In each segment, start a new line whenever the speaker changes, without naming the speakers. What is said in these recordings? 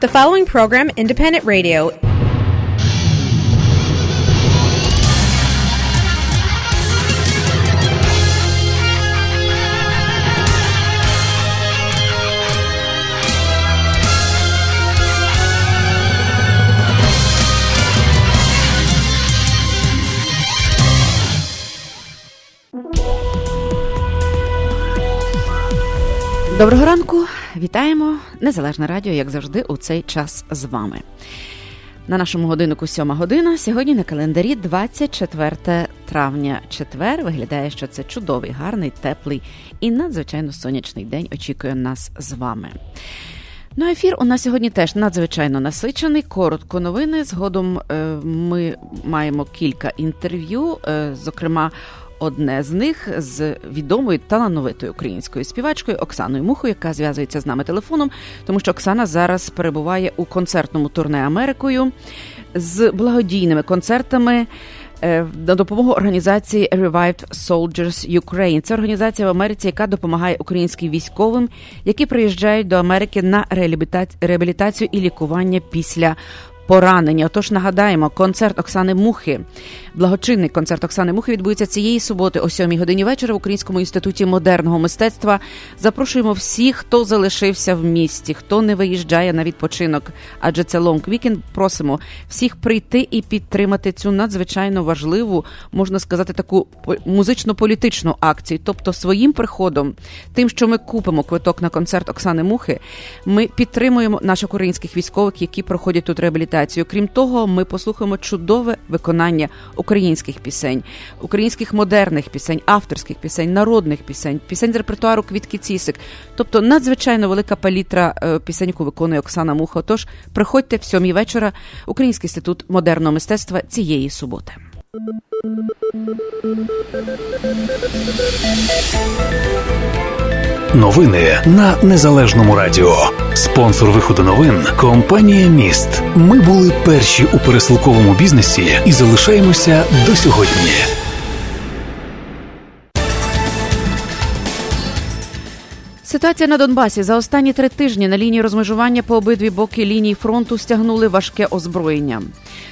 The following program, Independent Radio,
Доброго ранку, Вітаємо Незалежне радіо, як завжди, у цей час з вами. На нашому годиннику сьома година. Сьогодні на календарі 24 травня. Четвер виглядає, що це чудовий, гарний, теплий і надзвичайно сонячний день. Очікує нас з вами. Ну, ефір у нас сьогодні теж надзвичайно насичений. Коротко новини. Згодом е, ми маємо кілька інтерв'ю, е, зокрема. Одне з них з відомою талановитою українською співачкою Оксаною Мухою, яка зв'язується з нами телефоном, тому що Оксана зараз перебуває у концертному турне Америкою з благодійними концертами. Е, на допомогу організації Revived Soldiers Ukraine. Це організація в Америці, яка допомагає українським військовим, які приїжджають до Америки на реабілітацію і лікування після поранення. Отож, нагадаємо, концерт Оксани Мухи, благочинний концерт Оксани Мухи відбудеться цієї суботи о 7 годині вечора в Українському інституті модерного мистецтва. Запрошуємо всіх, хто залишився в місті, хто не виїжджає на відпочинок, адже це long weekend. Просимо всіх прийти і підтримати цю надзвичайно важливу, можна сказати, таку музично-політичну акцію. Тобто, своїм приходом, тим, що ми купимо квиток на концерт Оксани Мухи, ми підтримуємо наших українських військових, які проходять тут реабілітацію реабілітацію. Крім того, ми послухаємо чудове виконання українських пісень, українських модерних пісень, авторських пісень, народних пісень, пісень з репертуару Квітки Цісик. Тобто надзвичайно велика палітра е, пісень, яку виконує Оксана Муха. Тож приходьте в сьомій вечора, Український інститут модерного мистецтва цієї суботи.
Новини на незалежному радіо. Спонсор виходу новин компанія Міст. Ми були перші у пересилковому бізнесі і залишаємося до сьогодні.
Ситуація на Донбасі за останні три тижні на лінії розмежування по обидві боки лінії фронту стягнули важке озброєння.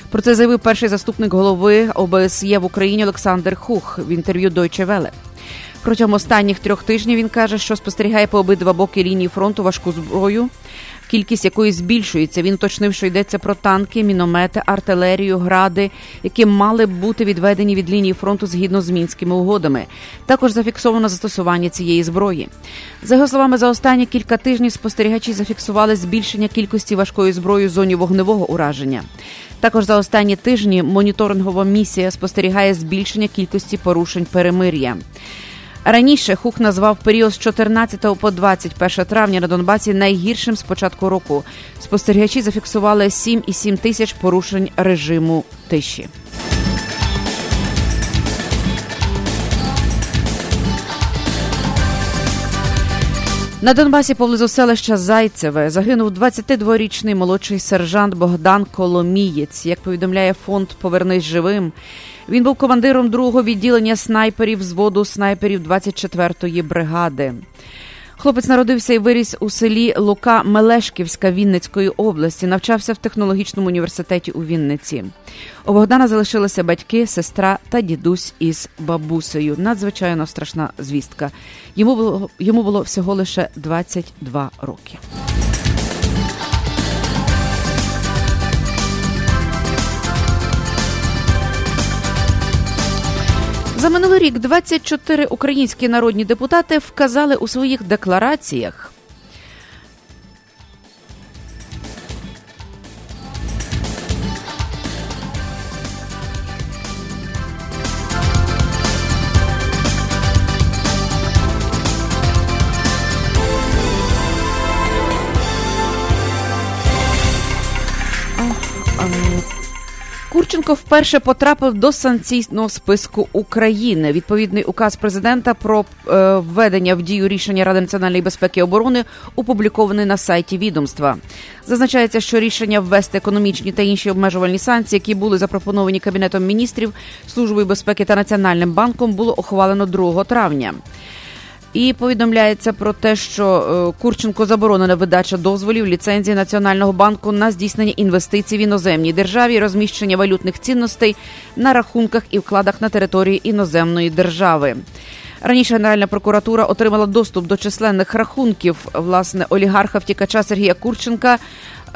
Про це заявив перший заступник голови ОБСЄ в Україні Олександр Хух в інтерв'ю Deutsche Welle. Протягом останніх трьох тижнів він каже, що спостерігає по обидва боки лінії фронту важку зброю, кількість якої збільшується. Він уточнив, що йдеться про танки, міномети, артилерію, гради, які мали б бути відведені від лінії фронту згідно з мінськими угодами. Також зафіксовано застосування цієї зброї. За його словами, за останні кілька тижнів спостерігачі зафіксували збільшення кількості важкої зброї в зоні вогневого ураження. Також за останні тижні моніторингова місія спостерігає збільшення кількості порушень перемир'я. Раніше Хук назвав період з 14 по 21 травня на Донбасі найгіршим з початку року. Спостерігачі зафіксували 7,7 тисяч порушень режиму тиші. На Донбасі поблизу селища Зайцеве загинув 22-річний молодший сержант Богдан Коломієць. Як повідомляє фонд Повернись живим. Він був командиром другого відділення снайперів зводу снайперів 24-ї бригади. Хлопець народився і виріс у селі Лука Мелешківська Вінницької області. Навчався в технологічному університеті у Вінниці. У Богдана залишилися батьки, сестра та дідусь із бабусею. Надзвичайно страшна звістка. Йому було йому було всього лише 22 роки. За минулий рік 24 українські народні депутати вказали у своїх деклараціях Курченко вперше потрапив до санкційного списку України. Відповідний указ президента про е, введення в дію рішення Ради національної безпеки і оборони опублікований на сайті відомства. Зазначається, що рішення ввести економічні та інші обмежувальні санкції, які були запропоновані кабінетом міністрів, службою безпеки та національним банком, було ухвалено 2 травня. І повідомляється про те, що е, Курченко заборонена видача дозволів ліцензії Національного банку на здійснення інвестицій в іноземній державі, розміщення валютних цінностей на рахунках і вкладах на території іноземної держави. Раніше Генеральна прокуратура отримала доступ до численних рахунків власне олігарха втікача Сергія Курченка,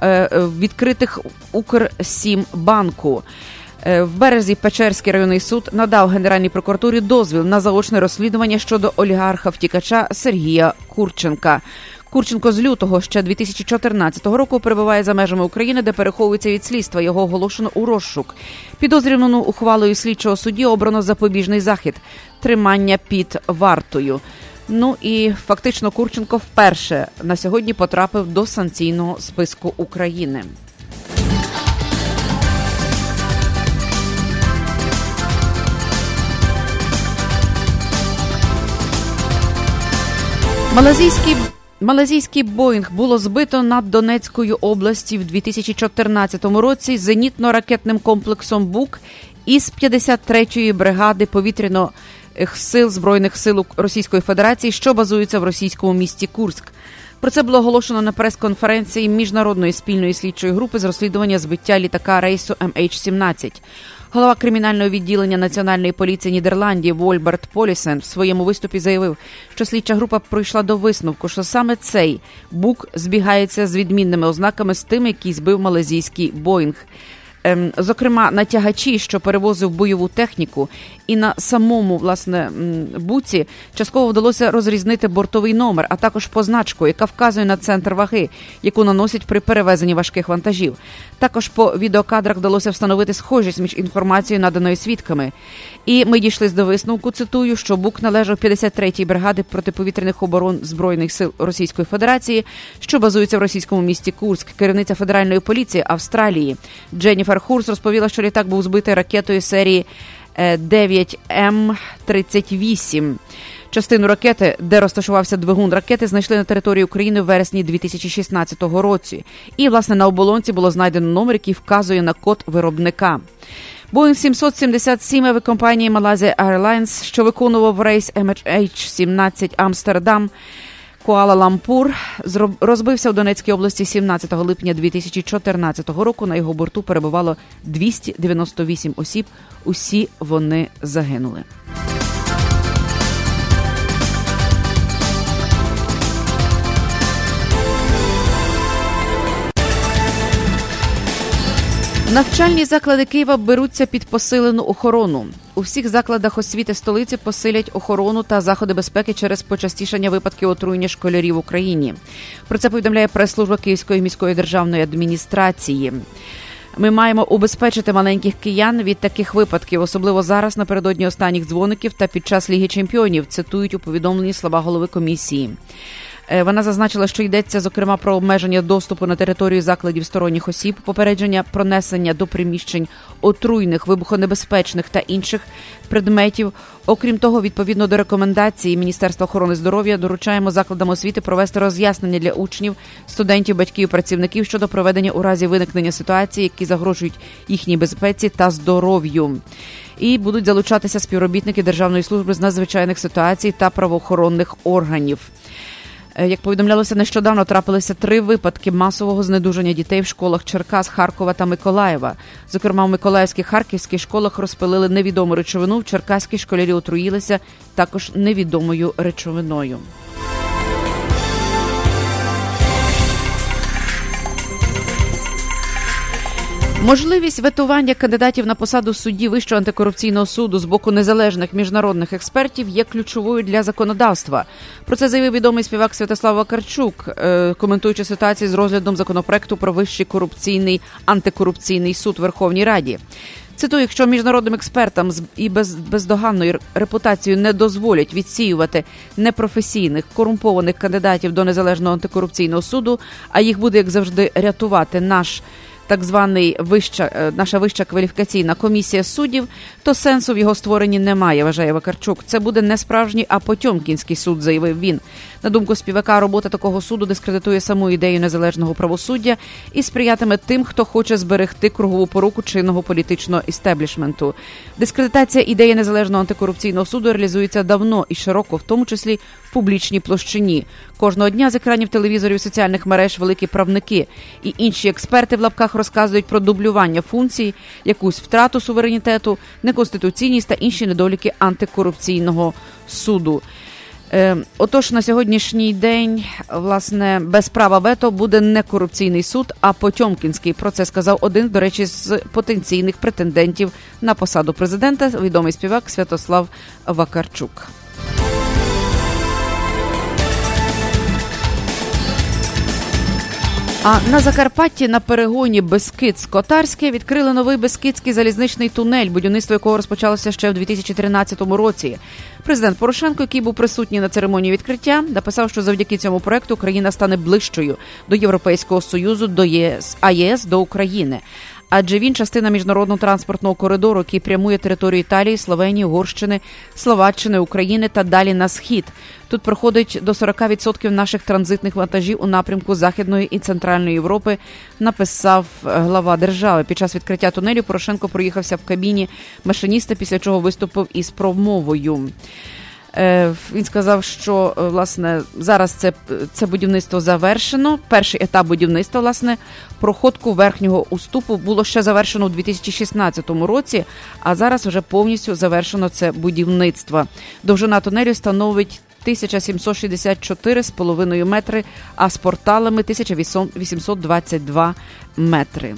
е, відкритих Укрсімбанку. Е, в березі Печерський районний суд надав Генеральній прокуратурі дозвіл на заочне розслідування щодо олігарха втікача Сергія Курченка. Курченко з лютого ще 2014 року перебуває за межами України, де переховується від слідства. Його оголошено у розшук. Підозрювану ухвалою слідчого судді обрано запобіжний захід тримання під вартою. Ну і фактично Курченко вперше на сьогодні потрапив до санкційного списку України. Малазійський Малазійський Боїнг було збито над Донецькою області в 2014 році зенітно-ракетним комплексом БУК із 53-ї бригади повітряних сил збройних сил Російської Федерації, що базуються в російському місті Курськ. Про це було оголошено на прес-конференції міжнародної спільної слідчої групи з розслідування збиття літака рейсу MH17. Голова кримінального відділення національної поліції Нідерландів Вольберт Полісен в своєму виступі заявив, що слідча група прийшла до висновку, що саме цей бук збігається з відмінними ознаками з тим, який збив малазійський Боїнг. Ем, зокрема, на тягачі, що перевозив бойову техніку, і на самому власне буці частково вдалося розрізнити бортовий номер, а також позначку, яка вказує на центр ваги, яку наносять при перевезенні важких вантажів. Також по відеокадрах вдалося встановити схожість між інформацією, наданою свідками. І ми дійшли до висновку. Цитую, що Бук належав 53-й бригади протиповітряних оборон збройних сил Російської Федерації, що базується в російському місті Курськ. Керівниця федеральної поліції Австралії Дженніфер Хурс розповіла, що літак був збитий ракетою серії 9М38. Частину ракети, де розташувався двигун ракети, знайшли на території України в вересні 2016 році. І, власне, на оболонці було знайдено номер, який вказує на код виробника. Боїнг 777 авіакомпанії Malaysia Airlines, що виконував рейс MH17 Амстердам. Куала-Лампур розбився в Донецькій області 17 липня 2014 року. На його борту перебувало 298 осіб. Усі вони загинули. Навчальні заклади Києва беруться під посилену охорону. У всіх закладах освіти столиці посилять охорону та заходи безпеки через почастішання випадків отруєння школярів в Україні. Про це повідомляє прес-служба Київської міської державної адміністрації. Ми маємо убезпечити маленьких киян від таких випадків, особливо зараз напередодні останніх дзвоників та під час ліги чемпіонів. Цитують у повідомленні слова голови комісії. Е, вона зазначила, що йдеться зокрема про обмеження доступу на територію закладів сторонніх осіб, попередження пронесення до приміщень отруйних, вибухонебезпечних та інших предметів. Окрім того, відповідно до рекомендації Міністерства охорони здоров'я доручаємо закладам освіти провести роз'яснення для учнів, студентів, батьків, працівників щодо проведення у разі виникнення ситуацій, які загрожують їхній безпеці та здоров'ю. І будуть залучатися співробітники Державної служби з надзвичайних ситуацій та правоохоронних органів. Е, як повідомлялося, нещодавно трапилися три випадки масового знедуження дітей в школах Черкас, Харкова та Миколаєва. Зокрема, в Миколаївських харківських школах розпилили невідому речовину. В Черкаській школярі отруїлися також невідомою речовиною. Можливість ветування кандидатів на посаду судді Вищого антикорупційного суду з боку незалежних міжнародних експертів є ключовою для законодавства. Про це заявив відомий співак Святослав Вакарчук, е, коментуючи ситуацію з розглядом законопроекту про вищий корупційний антикорупційний суд Верховній Раді. Цитую, якщо міжнародним експертам з і без бездоганною репутацією не дозволять відсіювати непрофесійних корумпованих кандидатів до незалежного антикорупційного суду, а їх буде як завжди рятувати наш так званий вища е, наша вища кваліфікаційна комісія суддів, то сенсу в його створенні немає. Вважає Вакарчук. Це буде не справжній, а Потьомкінський суд, заявив він. На думку співака, робота такого суду дискредитує саму ідею незалежного правосуддя і сприятиме тим, хто хоче зберегти кругову поруку чинного політичного істеблішменту. Дискредитація ідеї незалежного антикорупційного суду реалізується давно і широко, в тому числі публічній площині. Кожного дня з екранів телевізорів, соціальних мереж, великі правники і інші експерти в лапках розказують про дублювання функцій, якусь втрату суверенітету, неконституційність та інші недоліки антикорупційного суду. Е, отож, на сьогоднішній день власне без права вето буде не корупційний суд, а Потьомкінський. Про це сказав один, до речі, з потенційних претендентів на посаду президента, відомий співак Святослав Вакарчук. А на Закарпатті на перегоні Бескид-Скотарське відкрили новий Бескидський залізничний тунель, будівництво якого розпочалося ще в 2013 році. Президент Порошенко, який був присутній на церемонії відкриття, написав, що завдяки цьому проекту країна стане ближчою до Європейського союзу, до ЄС, а ЄС до України адже він частина міжнародного транспортного коридору, який прямує територію Італії, Словенії, Угорщини, Словаччини, України та далі на схід. Тут проходить до 40% наших транзитних вантажів у напрямку Західної і Центральної Європи. Написав е, глава держави. Під час відкриття тунелю Порошенко проїхався в кабіні машиніста, після чого виступив із промовою. Е, він сказав, що е, власне зараз це це будівництво завершено. Перший етап будівництва, власне, проходку верхнього уступу було ще завершено у 2016 році, а зараз вже повністю завершено це будівництво. Довжина тунелю становить 1764,5 метри, а з порталами 1822 метри.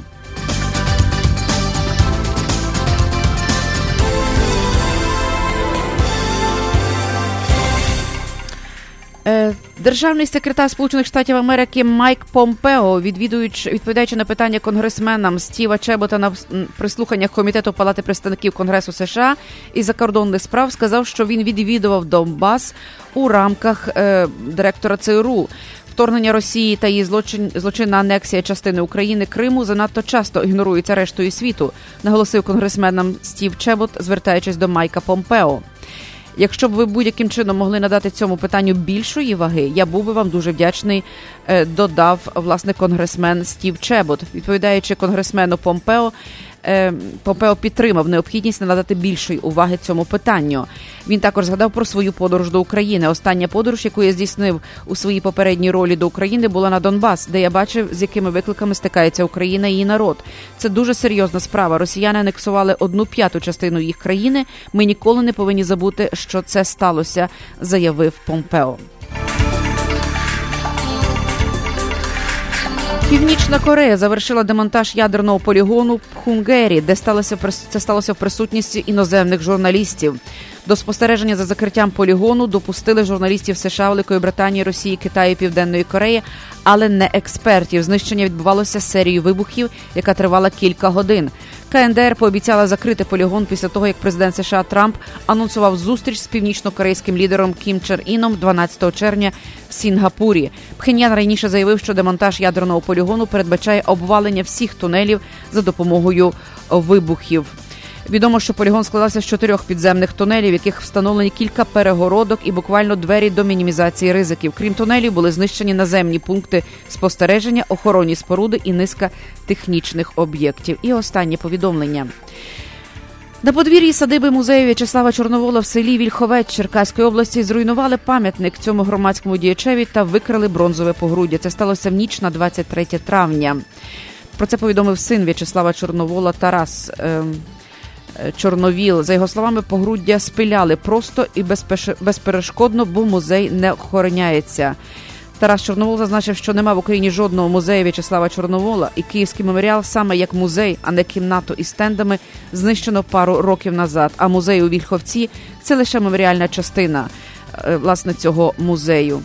Державний секретар Сполучених Штатів Америки Майк Помпео, відвідуючи відповідаючи на питання конгресменам Стіва Чебота на прислуханнях комітету Палати представників Конгресу США і закордонних справ, сказав, що він відвідував Донбас у рамках е, директора ЦРУ. Вторгнення Росії та її злочин злочинна анексія частини України Криму занадто часто ігнорується рештою світу, наголосив конгресменам Стів Чебот, звертаючись до Майка Помпео. Якщо б ви будь-яким чином могли надати цьому питанню більшої ваги, я був би вам дуже вдячний. Е, додав власне конгресмен Стів Чебот, відповідаючи конгресмену Помпео. Е, Помпео підтримав необхідність надати більшої уваги цьому питанню. Він також згадав про свою подорож до України. Остання подорож, яку я здійснив у своїй попередній ролі до України, була на Донбас, де я бачив, з якими викликами стикається Україна і її народ. Це дуже серйозна справа. Росіяни анексували одну п'яту частину їх країни. Ми ніколи не повинні забути, що це сталося, заявив Помпео. Північна Корея завершила демонтаж ядерного полігону в Пхунгері, де сталося це сталося в присутності іноземних журналістів. До спостереження за закриттям полігону допустили журналістів США, Великої Британії, Росії, Китаю, Південної Кореї, але не експертів. Знищення відбувалося серією вибухів, яка тривала кілька годин. КНДР пообіцяла закрити полігон після того, як президент США Трамп анонсував зустріч з північно-корейським лідером Кім Чер Іном 12 червня в Сінгапурі. Пхеньян раніше заявив, що демонтаж ядерного полігону передбачає обвалення всіх тунелів за допомогою вибухів. Відомо, що полігон складався з чотирьох підземних тунелів, яких встановлені кілька перегородок і буквально двері до мінімізації ризиків. Крім тунелів, були знищені наземні пункти спостереження, охоронні споруди і низка технічних об'єктів. І останнє повідомлення. На подвір'ї садиби музею В'ячеслава Чорновола в селі Вільховець Черкаської області зруйнували пам'ятник цьому громадському діячеві та викрали бронзове погруддя. Це сталося в ніч на 23 травня. Про це повідомив син В'ячеслава Чорновола Тарас. Чорновіл. За його словами, погруддя спиляли просто і безперешкодно, бо музей не охороняється. Тарас Чорновол зазначив, що нема в Україні жодного музею В'ячеслава Чорновола, і Київський меморіал саме як музей, а не кімнату із стендами, знищено пару років назад. А музей у Вільховці це лише меморіальна частина е, власне цього музею.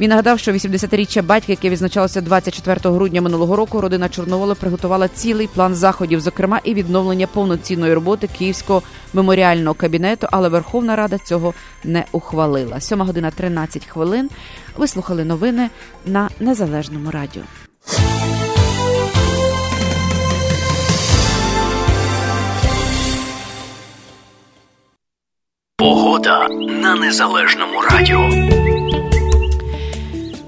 Він нагадав, що 80-річчя батька, яке відзначалося 24 грудня минулого року, родина Чорновола приготувала цілий план заходів, зокрема і відновлення повноцінної роботи Київського меморіального кабінету, але Верховна Рада цього не ухвалила. 7 година 13 хвилин. Ви слухали новини на незалежному радіо.
Погода на незалежному радіо.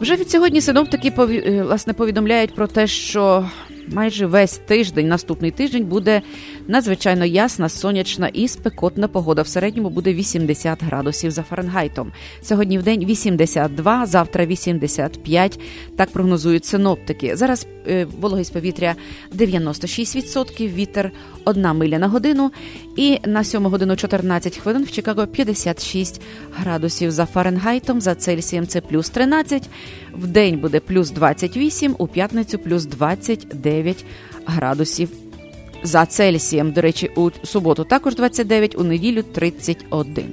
Вже від сьогодні синоптики. Е, власне повідомляють про те, що майже весь тиждень, наступний тиждень буде надзвичайно ясна, сонячна і спекотна погода. В середньому буде 80 градусів за Фаренгайтом. Сьогодні в день 82, завтра 85. Так прогнозують синоптики. Зараз е, вологість повітря 96%, вітер 1 миля на годину. І на 7 годину 14 хвилин в Чикаго 56 градусів за Фаренгайтом. За Цельсієм це плюс 13. В день буде плюс 28, у п'ятницю плюс 29 градусів за Цельсієм. До речі, у суботу також 29, у неділю 31.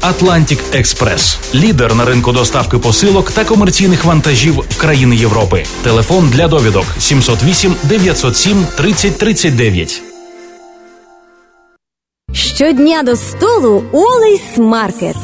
Atlantic Express, лідер на ринку доставки посилок та комерційних вантажів в країни Європи. Телефон для довідок 708 907 3039.
Щодня до столу Wallace Market.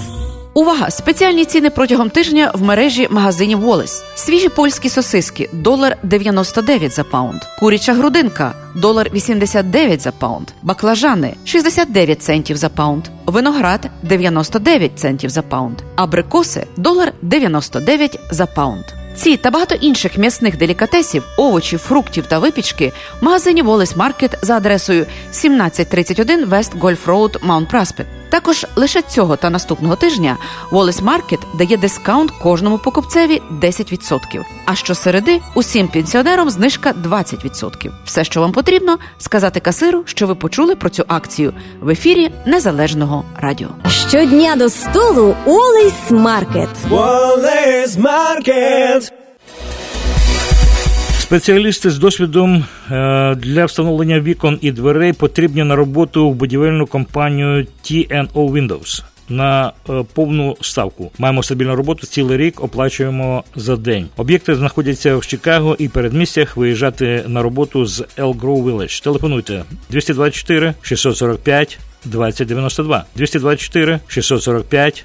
Увага! Спеціальні ціни протягом тижня в мережі магазинів Wallace. Свіжі польські сосиски долар 99 за pound. Куряча грудинка долар 89 за pound. Баклажани 69 центів за pound. Виноград 99 центів за pound. Абрикоси долар 99 за pound. Ці та багато інших м'ясних делікатесів, овочів, фруктів та випічки в магазині Wallace Market за адресою 1731 West Golf Road, Mount Prospect. Також лише цього та наступного тижня Wallace Market дає discount кожному покупцеві 10%. А щосереди усім пенсіонерам знижка 20%. Все, що вам потрібно, сказати касиру, що ви почули про цю акцію в ефірі Незалежного радіо.
Щодня до столу Wallace Market.
Wallace Market.
Спеціалісти з досвідом е, для встановлення вікон і дверей потрібні на роботу в будівельну компанію TNO Windows. На е, повну ставку маємо стабільну роботу цілий рік, оплачуємо за день. Об'єкти знаходяться в Чикаго і передмістях. Виїжджати на роботу з El Grove Village. Телефонуйте 224 645 2092 224 645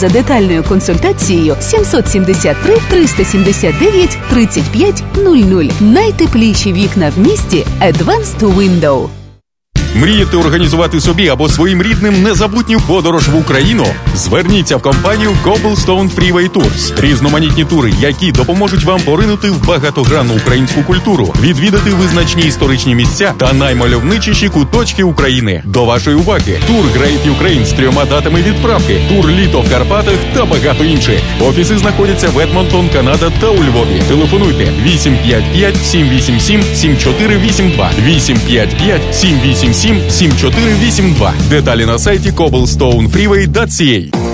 за детальною консультацією 773 379 35 00. Найтепліші вікна в місті Advanced Window.
Мрієте організувати собі або своїм рідним незабутню подорож в Україну? Зверніться в компанію Cobblestone Freeway Tours. Різноманітні тури, які допоможуть вам поринути в багатогранну українську культуру, відвідати визначні історичні місця та наймальовничіші куточки України. До вашої уваги тур Great Ukraine з трьома датами відправки, тур літо в Карпатах та багато інших. Офіси знаходяться в Едмонтон, Канада та у Львові. Телефонуйте 855 787 7482 855 787 7482. Деталі на сайті cobblestonefreeway.ca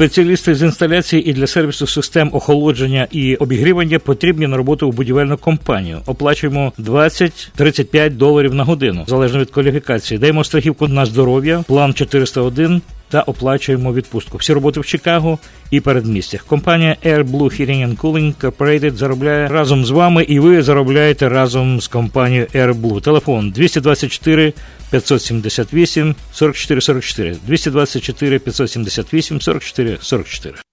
Спеціалісти з інсталяції і для сервісу систем охолодження і обігрівання потрібні на роботу у будівельну компанію. Оплачуємо 20-35 доларів на годину, залежно від кваліфікації. Даємо страхівку на здоров'я, план 401 та оплачуємо відпустку. Всі роботи в Чикаго і передмістях. Компанія Air Blue Heating and Cooling Incorporated заробляє разом з вами, і ви заробляєте разом з компанією Air Blue. Телефон 224 578 44 44 224 578 44 44.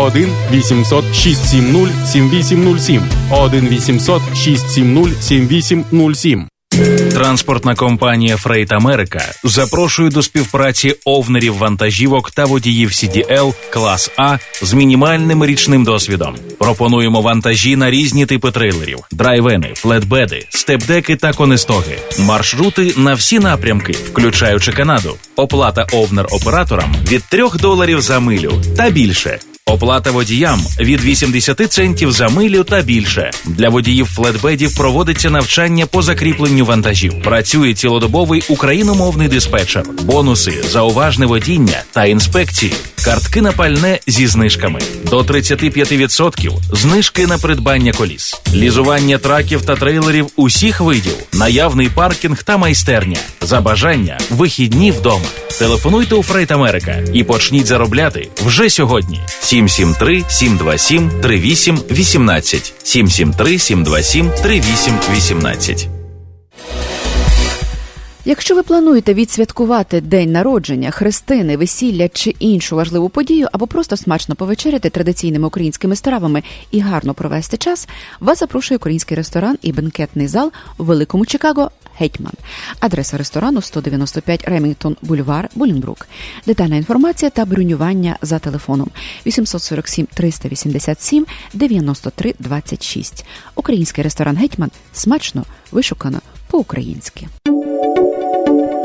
1 800 670 7807 1 800 670 7807
Транспортна компанія Фрейт Америка запрошує до співпраці овнерів вантажівок та водіїв CDL клас А з мінімальним річним досвідом. Пропонуємо вантажі на різні типи трейлерів: драйвени, флетбеди, степдеки та конестоги, маршрути на всі напрямки, включаючи Канаду. Оплата овнер операторам від 3 доларів за милю та більше. Оплата водіям від 80 центів за милю та більше. Для водіїв флетбедів проводиться навчання по закріпленню вантажів. Працює цілодобовий україномовний диспетчер, бонуси, зауважне водіння та інспекції. Картки на пальне зі знижками до 35% знижки на придбання коліс, лізування траків та трейлерів усіх видів, наявний паркінг та майстерня. За бажання вихідні вдома. Телефонуйте у Фрейт Америка і почніть заробляти вже сьогодні. 773 727 38 18 773 727 38 18
Якщо ви плануєте відсвяткувати день народження, хрестини, весілля чи іншу важливу подію, або просто смачно повечеряти традиційними українськими стравами і гарно провести час, вас запрошує український ресторан і бенкетний зал у Великому Чикаго Гетьман. Адреса ресторану 195 Ремінгтон Бульвар, Булінбрук. Детальна інформація та бронювання за телефоном 847 387 93 26. Український ресторан Гетьман смачно вишукано по-українськи.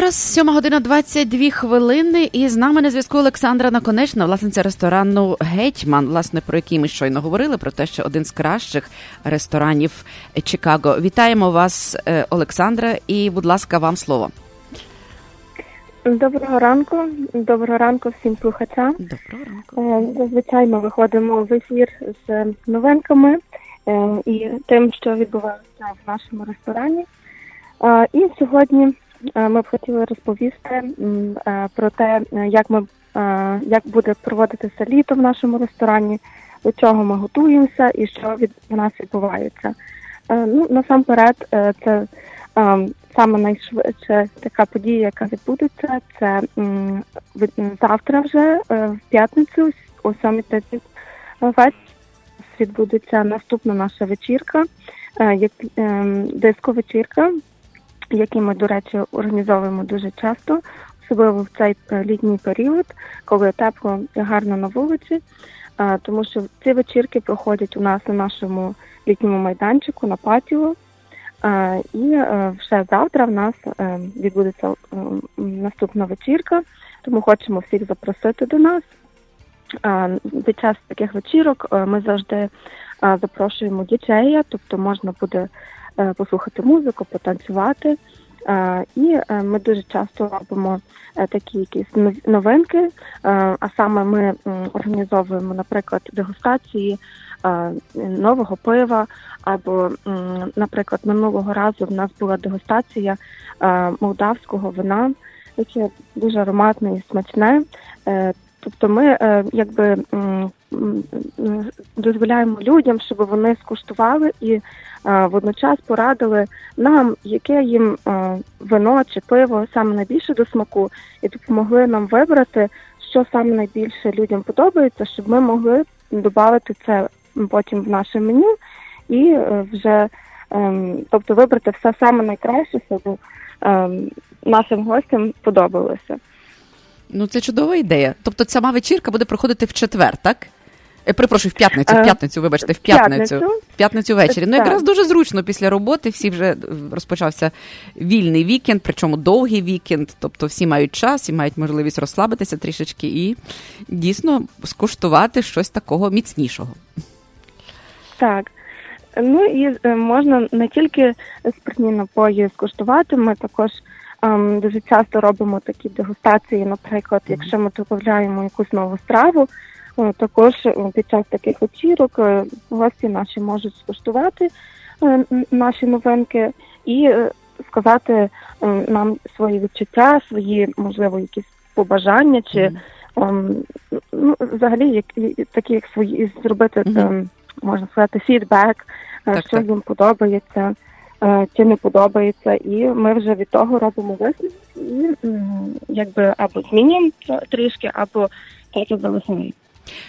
Зараз 7 година 22 хвилини, і з нами на зв'язку Олександра Наконечна, власниця ресторану Гетьман, власне, про який ми щойно говорили, про те, що один з кращих ресторанів Чикаго. Вітаємо вас, е, Олександра, і, будь ласка, вам слово.
Доброго ранку, доброго ранку всім слухачам.
Доброго ранку.
Е, Зазвичай ми виходимо в ефір з новинками е, і тим, що відбувається в нашому ресторані. І сьогодні ми б хотіли розповісти е, про те, е, як ми е, як буде проводитися літо в нашому ресторані, до чого ми готуємося і що від нас відбувається. Е, Ну насамперед, е, це е, саме найшвидше така подія, яка відбудеться, це завтра вже е, в п'ятницю о 7.30 вечора відбудеться наступна наша вечірка, е, як ем, диско-вечірка, які ми, до речі, організовуємо дуже часто, особливо в цей е, літній період, коли тепло і гарно на вулиці. Е, Тому що ці вечірки проходять у нас на нашому літньому майданчику на патіо. Е, І вже завтра в нас відбудеться наступна вечірка, тому хочемо всіх запросити до нас. Під час таких вечірок ми завжди запрошуємо діджея, тобто можна буде послухати музику, потанцювати. І ми дуже часто робимо такі якісь новинки, а саме ми організовуємо, наприклад, дегустації нового пива, або, наприклад, минулого разу в нас була дегустація молдавського вина, яке дуже ароматне і смачне. Тобто ми якби дозволяємо людям, щоб вони скуштували і водночас порадили нам, яке їм вино чи пиво саме найбільше до смаку, і допомогли нам вибрати, що саме найбільше людям подобається, щоб ми могли додати це потім в наше меню і е, вже ем, тобто вибрати все саме найкраще, щоб ем, нашим гостям подобалося.
Ну, це чудова ідея. Тобто, сама вечірка буде проходити в четвер, так? Е, Припрошую, в п'ятницю, в е, п'ятницю, вибачте, в п'ятницю. В п'ятницю ввечері. Ну, якраз дуже зручно після роботи. Всі вже розпочався вільний вікенд, причому довгий вікенд. Тобто всі мають час і мають можливість розслабитися трішечки і дійсно скуштувати щось такого міцнішого.
Так. Ну і е, можна не тільки спиртні напої скуштувати, ми також ем, дуже часто робимо такі дегустації. Наприклад, якщо ми додаємо якусь нову страву, е, також е, під час таких вечірок е, гості наші можуть скуштувати е, наші новинки і е, сказати нам свої відчуття, свої можливо якісь побажання чи. Um, ну, взагалі, як такі як свої зробити mm-hmm можна сказати, фідбек, е, так, що так. їм подобається, е, чи не подобається, і ми вже від того робимо висновки і якби або змінюємо трішки, або так і залишаємо.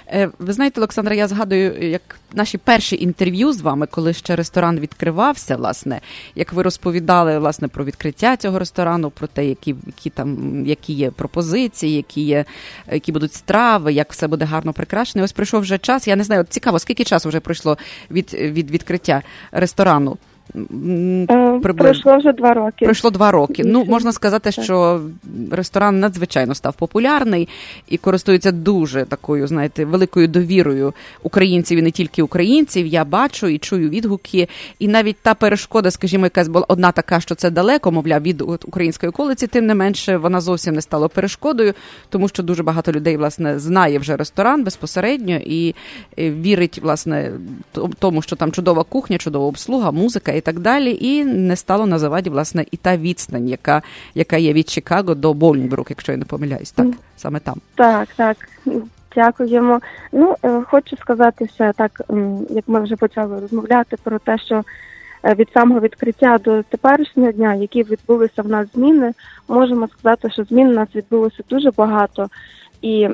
Е, ви знаєте, Олександра, я згадую, як наші перші інтерв'ю з вами, коли ще ресторан відкривався, власне, як ви розповідали власне про відкриття цього ресторану, про те, які які там які є пропозиції, які є, які будуть страви, як все буде гарно прикрашене. Ось прийшов вже час. Я не знаю, цікаво, скільки часу вже пройшло від, від відкриття ресторану.
Е, приблизно. Пройшло вже два роки.
Пройшло два роки. Ну можна сказати, що ресторан надзвичайно став популярний і користується дуже такою, знаєте, великою довірою українців і не тільки українців. Я бачу і чую відгуки. І навіть та перешкода, скажімо, якась була одна така, що це далеко, мовляв, від української околиці, тим не менше вона зовсім не стала перешкодою, тому що дуже багато людей власне знає вже ресторан безпосередньо і вірить власне тому, що там чудова кухня, чудова обслуга, музика і так далі. І не стало на заваді, власне, і та відстань, яка яка є від Чикаго до Болінбрук, якщо я не помиляюсь, так саме там.
Так, так. Дякуємо. Ну, е, хочу сказати ще так, як ми вже почали розмовляти про те, що е, від самого відкриття до теперішнього дня, які відбулися в нас зміни, можемо сказати, що змін у нас відбулося дуже багато, і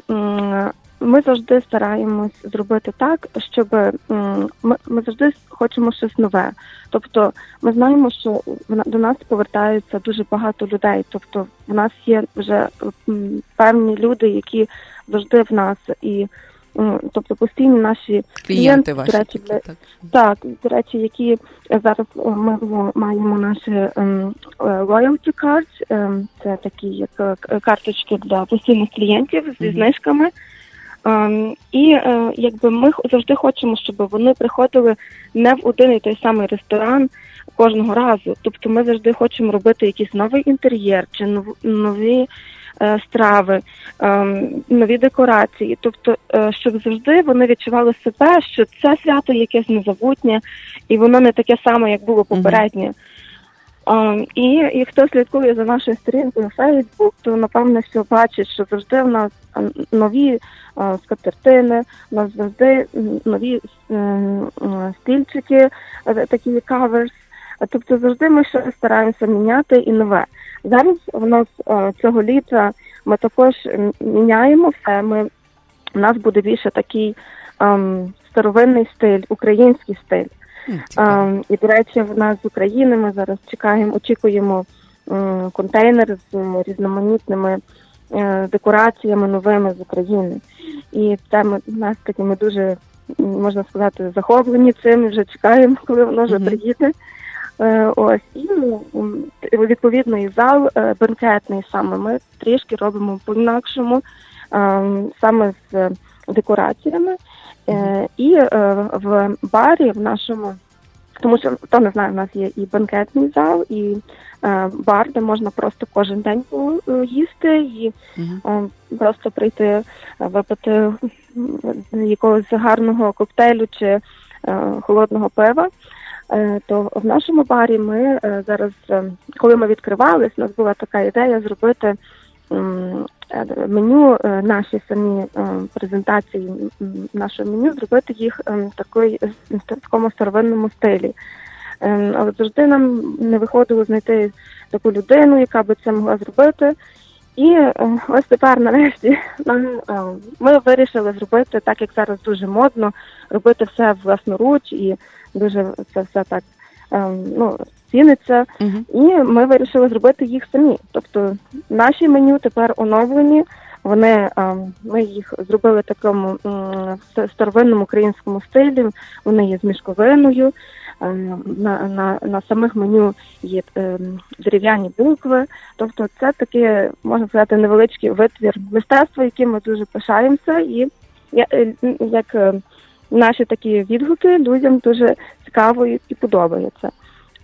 ми завжди стараємось зробити так, щоб ми, ми завжди хочемо щось нове. Тобто, ми знаємо, що до нас повертаються дуже багато людей. Тобто, в нас є вже певні люди, які завжди в нас і. Тобто постійні наші
клієнти, ваші,
до речі, так. так, до речі, які зараз ми маємо наші um, loyalty cards, um, це такі як е, карточки для постійних клієнтів зі знижками. Ем, і е, якби ми завжди хочемо, щоб вони приходили не в один і той самий ресторан кожного разу. Тобто ми завжди хочемо робити якийсь новий інтер'єр чи нові е, страви, ем, нові декорації. Тобто, е, щоб завжди вони відчували себе, що це свято якесь незабутнє, і воно не таке саме, як було попереднє. Um, і хто слідкує за нашою сторінкою Facebook, то напевно все бачить, що завжди в нас нові скатертини, у нас завжди нові uh, стільчики, такі каверс. Тобто завжди ми щось стараємося міняти і нове. Зараз в нас цього літа ми також міняємо все. Ми у нас буде більше такий um, старовинний стиль, український стиль. А, І, до речі, в нас з України ми зараз чекаємо, очікуємо контейнер з різноманітними е, декораціями новими з України. І це ми нас таки ми дуже можна сказати захоплені цим. Вже чекаємо, коли воно вже приїде. Е, ось і відповідно і зал е, бенкетний саме ми трішки робимо по інакшому, саме з декораціями. І в барі в нашому тому що хто не знає, у нас є і банкетний зал, і е, бар, де можна просто кожен день їсти і е, просто прийти е, випити якогось гарного коктейлю чи е, холодного пива. Е, То в нашому барі ми е, зараз, е, коли ми відкривались, у нас була така ідея зробити е, меню, е, наші самі е, презентації нашого меню, зробити їх е, такої такому старовинному стилі. Е, Але завжди нам не виходило знайти таку людину, яка би це могла зробити. І е, ось тепер, нарешті, нам е, ми вирішили зробити так, як зараз дуже модно, робити все власноруч, і дуже це все так е, ну, ціниться. І ми вирішили зробити їх самі. Тобто наші меню тепер оновлені. Вони е, ми їх зробили в такому старовинному українському стилі. Вони є з мішковиною. Е, На, на, на самих меню є е, дерев'яні букви. Тобто, це таке можна сказати невеличкий витвір мистецтва, яким ми дуже пишаємося, і я- е, як е, наші такі відгуки людям дуже цікаво і подобається.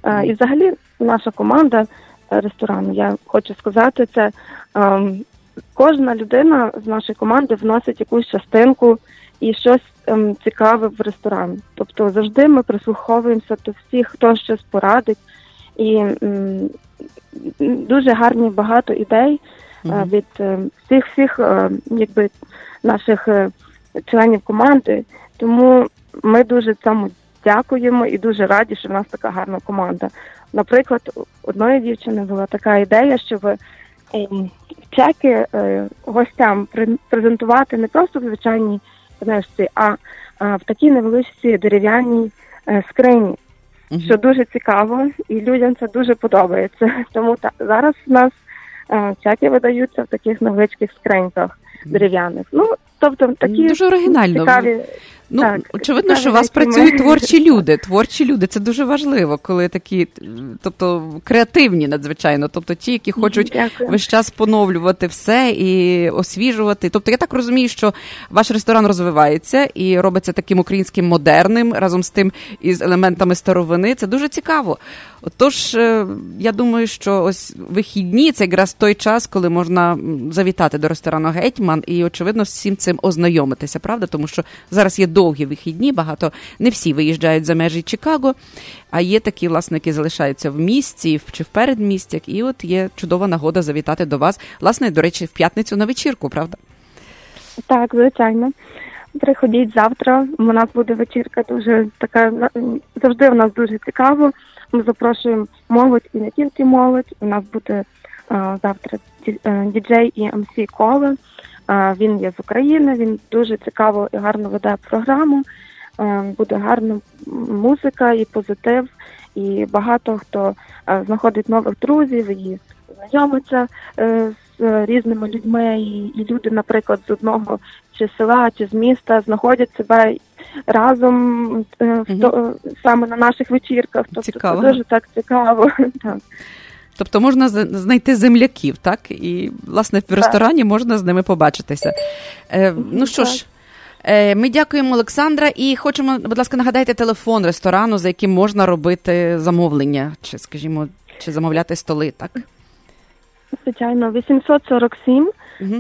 Е, І взагалі наша команда е, ресторану, я хочу сказати, це ем, кожна людина з нашої команди вносить якусь частинку і щось ем, цікаве в ресторан. Тобто завжди ми прислуховуємося до всіх, хто щось порадить, і дуже гарні багато ідей е, від всіх всіх якби наших членів команди. Тому ми дуже цьому дякуємо і дуже раді, що в нас така гарна команда. Наприклад, одної дівчини була така ідея, щоб ем, чеки е, гостям пре- презентувати не просто в звичайній книжці, а, в такій невеличкій дерев'яній е, скрині. Що дуже цікаво, і людям це дуже подобається. Тому та зараз в нас е, чеки видаються в таких невеличких скриньках дерев'яних. Ну тобто такі
Дуже оригінально.
цікаві.
Ну,
так,
очевидно, що у вас
речі ми-
працюють творчі люди. Творчі люди це дуже важливо, коли такі, тобто креативні надзвичайно, тобто ті, які хочуть
Дякую.
весь час поновлювати все і освіжувати. Тобто, я так розумію, що ваш ресторан розвивається і робиться таким українським модерним разом з тим із елементами старовини. Це дуже цікаво. Отож, е, я думаю, що ось вихідні це якраз той час, коли можна завітати до ресторану Гетьман і, очевидно, з всім цим ознайомитися, правда? Тому що зараз є довгі вихідні, багато не всі виїжджають за межі Чикаго, а є такі, власне, які залишаються в місті чи в передмістях. І от є чудова нагода завітати до вас, власне, до речі, в п'ятницю на вечірку, правда?
Так, звичайно. Приходіть завтра. У нас буде вечірка дуже така завжди у нас дуже цікаво. Ми запрошуємо молодь і не тільки молодь. У нас буде а, завтра е, діджей і МС Коле. Він є з України. Він дуже цікаво і гарно веде програму. Е, Буде гарна музика і позитив. І багато хто е, знаходить нових друзів і знайомиться е, з різними людьми, і, люди, наприклад, з одного чи села, чи з міста знаходять себе разом е, саме на наших вечірках. Тобто це дуже так цікаво. Так.
Тобто можна знайти земляків, так? І, власне, в ресторані можна з ними побачитися. Е, ну що ж. е, Ми дякуємо Олександра і хочемо, будь ласка, нагадайте телефон ресторану, за яким можна робити замовлення, чи, скажімо, чи замовляти столи, так?
Звичайно, 847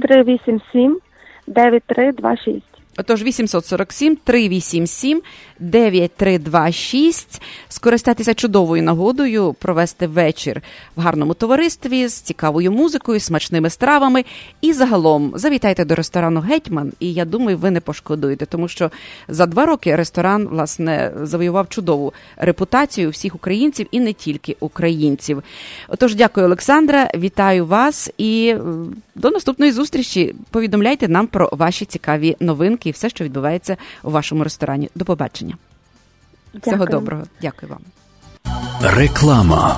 387 9326.
Отож, 847 387 9326. Скористатися чудовою нагодою, провести вечір в гарному товаристві з цікавою музикою, смачними стравами. І загалом завітайте до ресторану Гетьман, і я думаю, ви не пошкодуєте, тому що за два роки ресторан власне завоював чудову репутацію всіх українців і не тільки українців. Отож, дякую, Олександра. Вітаю вас і до наступної зустрічі. Повідомляйте нам про ваші цікаві новинки і все, що відбувається у вашому ресторані. До побачення. Всього доброго. Дякую вам.
Реклама.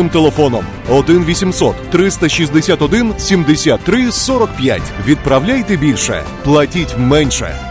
телефоном 1 800 361 73 45. Відправляйте більше, платіть менше.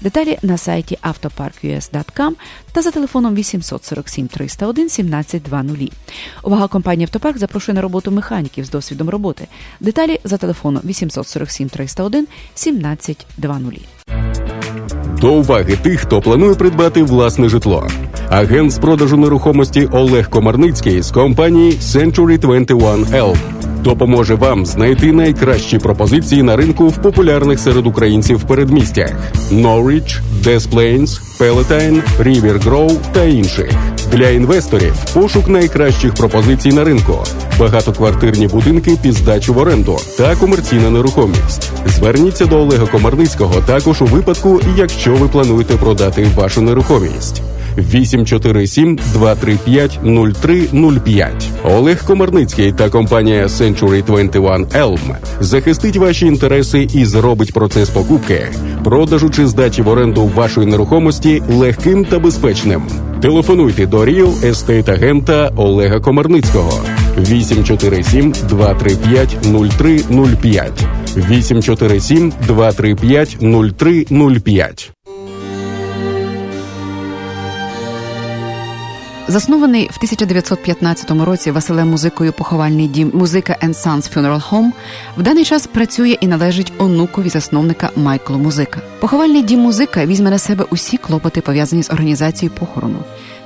Деталі на сайті autopark.us.com та за телефоном 847 301 1720. Увага компанії Автопарк запрошує на роботу механіків з досвідом роботи. Деталі за телефоном 847 301 1720.
До уваги тих, хто планує придбати власне житло. Агент з продажу нерухомості Олег Комарницький з компанії Century 21 Elm допоможе вам знайти найкращі пропозиції на ринку в популярних серед українців передмістях: Norwich, Des Plains, Palatine, River Grove та інших. Для інвесторів пошук найкращих пропозицій на ринку, багатоквартирні будинки під здачу в оренду та комерційна нерухомість. Зверніться до Олега Комарницького також у випадку, якщо ви плануєте продати вашу нерухомість. 847 235 0305. Олег Комарницький та компанія Century 21 Elm захистить ваші інтереси і зробить процес покупки, продажу чи здачі в оренду вашої нерухомості легким та безпечним. Телефонуйте до Real Estate агента Олега Комарницького 847 235 0305 847 235 0305
Заснований в 1915 році Василем музикою поховальний дім Музика and Sons Funeral Home в даний час працює і належить онукові засновника Майклу Музика. Поховальний дім музика візьме на себе усі клопоти пов'язані з організацією похорону.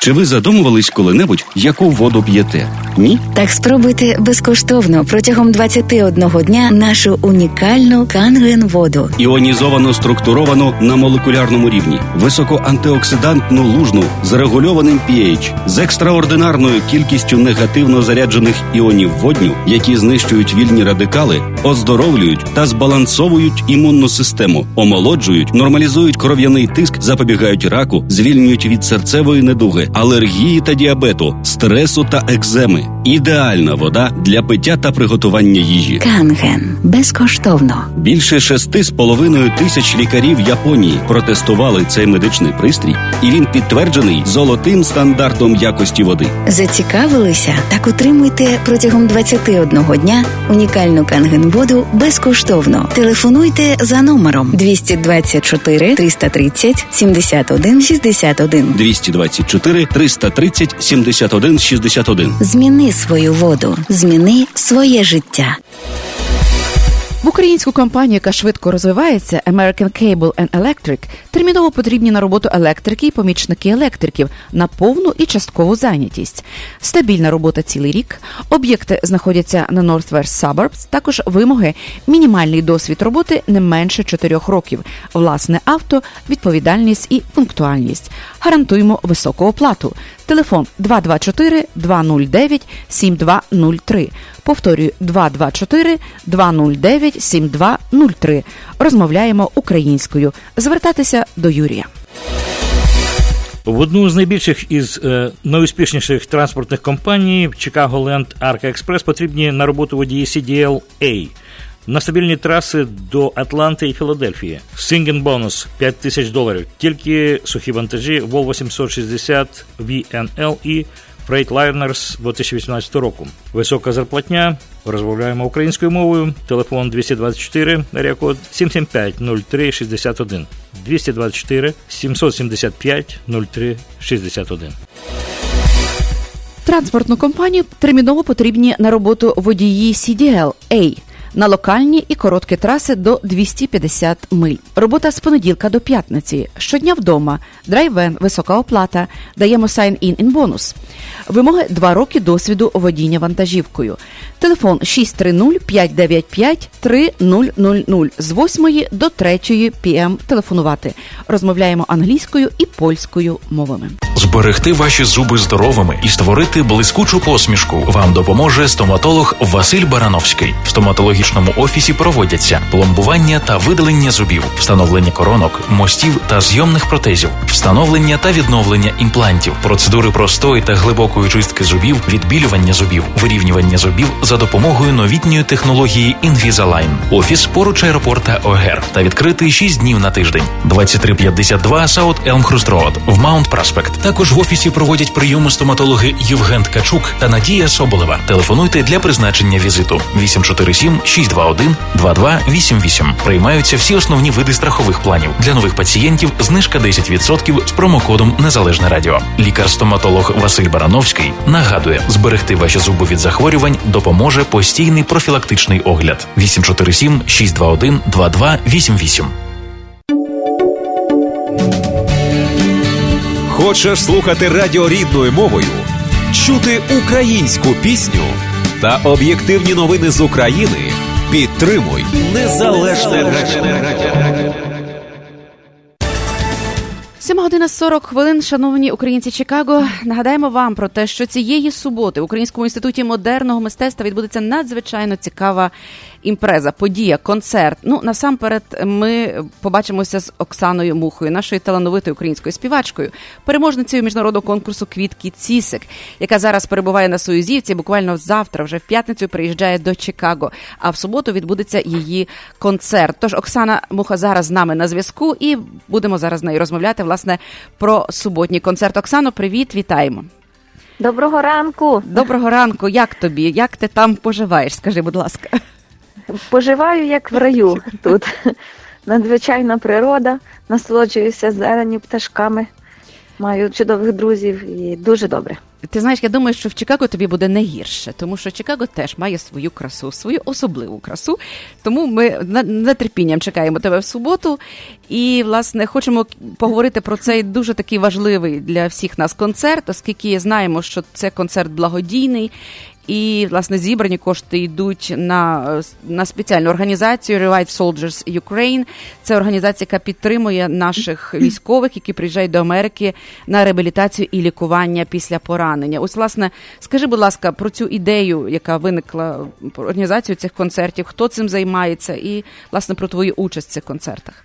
Чи ви задумувались коли-небудь, яку воду п'єте? Ні?
Так спробуйте безкоштовно протягом 21 дня нашу унікальну канген воду.
Іонізовано структуровану на молекулярному рівні, високоантиоксидантну лужну з регульованим pH, з екстраординарною кількістю негативно заряджених іонів водню, які знищують вільні радикали, оздоровлюють та збалансовують імунну систему, омолоджують, нормалізують кров'яний тиск, запобігають раку, звільнюють від серцевої недуги, алергії та діабету, стресу та екземи. Ідеальна вода для пиття та приготування їжі.
Канген безкоштовно.
Більше шести з половиною тисяч лікарів Японії протестували цей медичний пристрій, і він підтверджений золотим стандартом якості води.
Зацікавилися? Так отримуйте протягом 21 дня унікальну канген воду безкоштовно. Телефонуйте за номером 224 330 71 61.
224 330 71 61.
Зміни свою воду, зміни своє життя.
В українську компанію, яка швидко розвивається, American Cable and Electric, терміново потрібні на роботу електрики і помічники електриків на повну і часткову зайнятість. Стабільна робота цілий рік. Об'єкти знаходяться на Northwest Suburbs, Також вимоги, мінімальний досвід роботи не менше 4 років, власне авто, відповідальність і пунктуальність. Гарантуємо високу оплату. Телефон 224 209 7203. Повторюю 224 209 7203. Розмовляємо українською. Звертатися до Юрія.
В одну з найбільших із е, найуспішніших транспортних компаній Chicago Land Arca Express потрібні на роботу водії CDL-A на стабільні траси до Атланти і Філадельфії. Синген бонус 5 тисяч доларів. Тільки сухі вантажі Volvo 760 VNL і Freightliners 2018 року. Висока зарплатня. Розмовляємо українською мовою. Телефон 224, код 775 03 61. 224 775 03 61.
Транспортну компанію терміново потрібні на роботу водії CDL A на локальні і короткі траси до 250 миль. Робота з понеділка до п'ятниці. Щодня вдома. Драйвен, висока оплата. Даємо sign-in in бонус. Вимоги 2 роки досвіду водіння вантажівкою. Телефон 630-595-3000 з 8 до 3 пм телефонувати. Розмовляємо англійською і польською мовами.
Зберегти ваші зуби здоровими і створити блискучу посмішку вам допоможе стоматолог Василь Барановський. В стоматологічному офісі проводяться пломбування та видалення зубів, встановлення коронок, мостів та зйомних протезів, встановлення та відновлення імплантів, процедури простої та глибокої чистки зубів, відбілювання зубів, вирівнювання зубів за допомогою новітньої технології Invisalign. Офіс поруч аеропорта Огер та відкритий 6 днів на тиждень. 2352 South Elmhurst Road в Маунт Праспект. Також в офісі проводять прийоми стоматологи Євген Ткачук та Надія Соболева. Телефонуйте для призначення візиту 847 621 2288. Приймаються всі основні види страхових планів. Для нових пацієнтів знижка 10% з промокодом Незалежне Радіо. Лікар-стоматолог Василь Барановський нагадує, зберегти ваші зуби від захворювань допоможе постійний профілактичний огляд. 847 621 2288.
Хочеш слухати радіо рідною мовою, чути українську пісню та об'єктивні новини з України? Підтримуй незалежне радіо.
7 година 40 хвилин, шановні українці Чикаго. Нагадаємо вам про те, що цієї суботи в Українському інституті модерного мистецтва відбудеться надзвичайно цікава імпреза, подія, концерт. Ну насамперед, ми побачимося з Оксаною Мухою, нашою талановитою українською співачкою, переможницею міжнародного конкурсу Квітки Цісик, яка зараз перебуває на Союзівці. Буквально завтра, вже в п'ятницю, приїжджає до Чикаго. А в суботу відбудеться її концерт. Тож Оксана Муха зараз з нами на зв'язку, і будемо зараз з нею розмовляти власне про суботній концерт. Оксано, привіт, вітаємо.
Доброго ранку.
Доброго ранку. Як тобі? Як ти там поживаєш? Скажи, будь ласка.
Поживаю як в раю тут. Надзвичайна природа, насолоджуюся зелені пташками, маю чудових друзів і дуже добре.
Ти знаєш, я думаю, що в Чикаго тобі буде не гірше, тому що Чикаго теж має свою красу, свою особливу красу. Тому ми нетерпінням чекаємо тебе в суботу. І, власне, хочемо поговорити про цей дуже такий важливий для всіх нас концерт, оскільки знаємо, що це концерт благодійний. І власне зібрані кошти йдуть на на спеціальну організацію Revive Soldiers Ukraine. Це організація, яка підтримує наших військових, які приїжджають до Америки на реабілітацію і лікування після поранення. Ось, власне, скажи, будь ласка, про цю ідею, яка виникла про організацію цих концертів, хто цим займається, і власне про твою участь в цих концертах.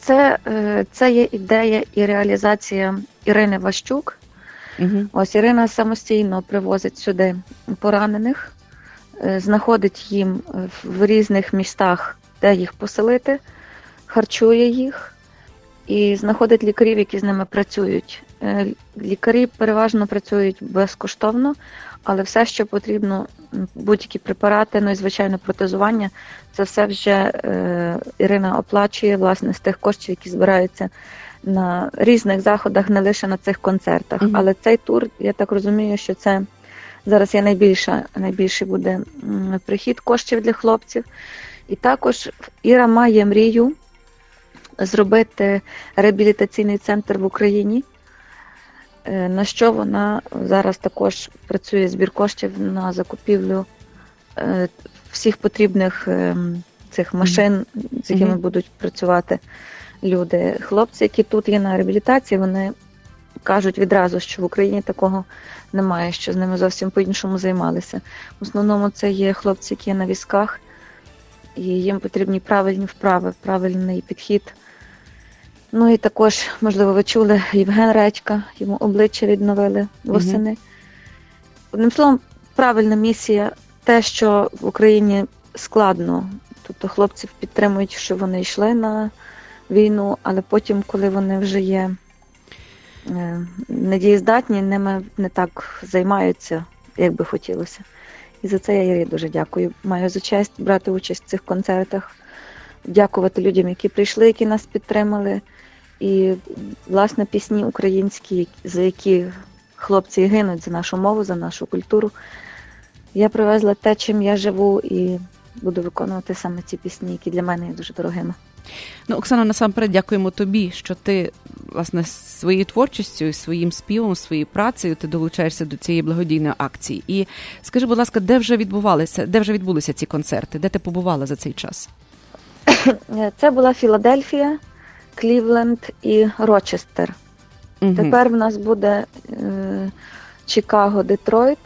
Це, Це є ідея і реалізація Ірини Ващук. Угу. Ось Ірина самостійно привозить сюди поранених, е, знаходить їм в різних містах, де їх поселити, харчує їх і знаходить лікарів, які з ними працюють. Е, лікарі переважно працюють безкоштовно, але все, що потрібно, будь-які препарати, ну і звичайно протезування, це все вже е, Ірина оплачує власне з тих коштів, які збираються на різних заходах, не лише на цих концертах. Mm-hmm. Але цей тур, я так розумію, що це зараз є найбільша, найбільший буде прихід коштів для хлопців. І також Іра має мрію зробити реабілітаційний центр в Україні. Е, на що вона зараз також працює збір коштів на закупівлю е, всіх потрібних ем, цих машин, з якими mm-hmm. будуть працювати люди. Хлопці, які тут є на реабілітації, вони кажуть відразу, що в Україні такого немає, що з ними зовсім по-іншому займалися. В основному це є хлопці, які є на візках, і їм потрібні правильні вправи, правильний підхід. Ну і також, можливо, ви чули Євген Редька, йому обличчя відновили восени. Одним словом, правильна місія, те, що в Україні складно. Тобто хлопців підтримують, що вони йшли на війну, але потім, коли вони вже є е, недієздатні, ними не так займаються, як би хотілося. І за це я їй дуже дякую. Маю за честь брати участь в цих концертах, дякувати людям, які прийшли, які нас підтримали. І, власне, пісні українські, за які хлопці гинуть за нашу мову, за нашу культуру. Я привезла те, чим я живу, і буду виконувати саме ці пісні, які для мене є дуже дорогими.
Ну, Оксана, насамперед дякуємо тобі, що ти власне своєю творчістю, своїм співом, своєю працею ти долучаєшся до цієї благодійної акції. І скажи, будь ласка, де вже відбувалися, де вже відбулися ці концерти? Де ти побувала за цей час?
Це була Філадельфія, Клівленд і Рочестер.
Мгм.
Тепер в нас буде е, Чикаго, Детройт,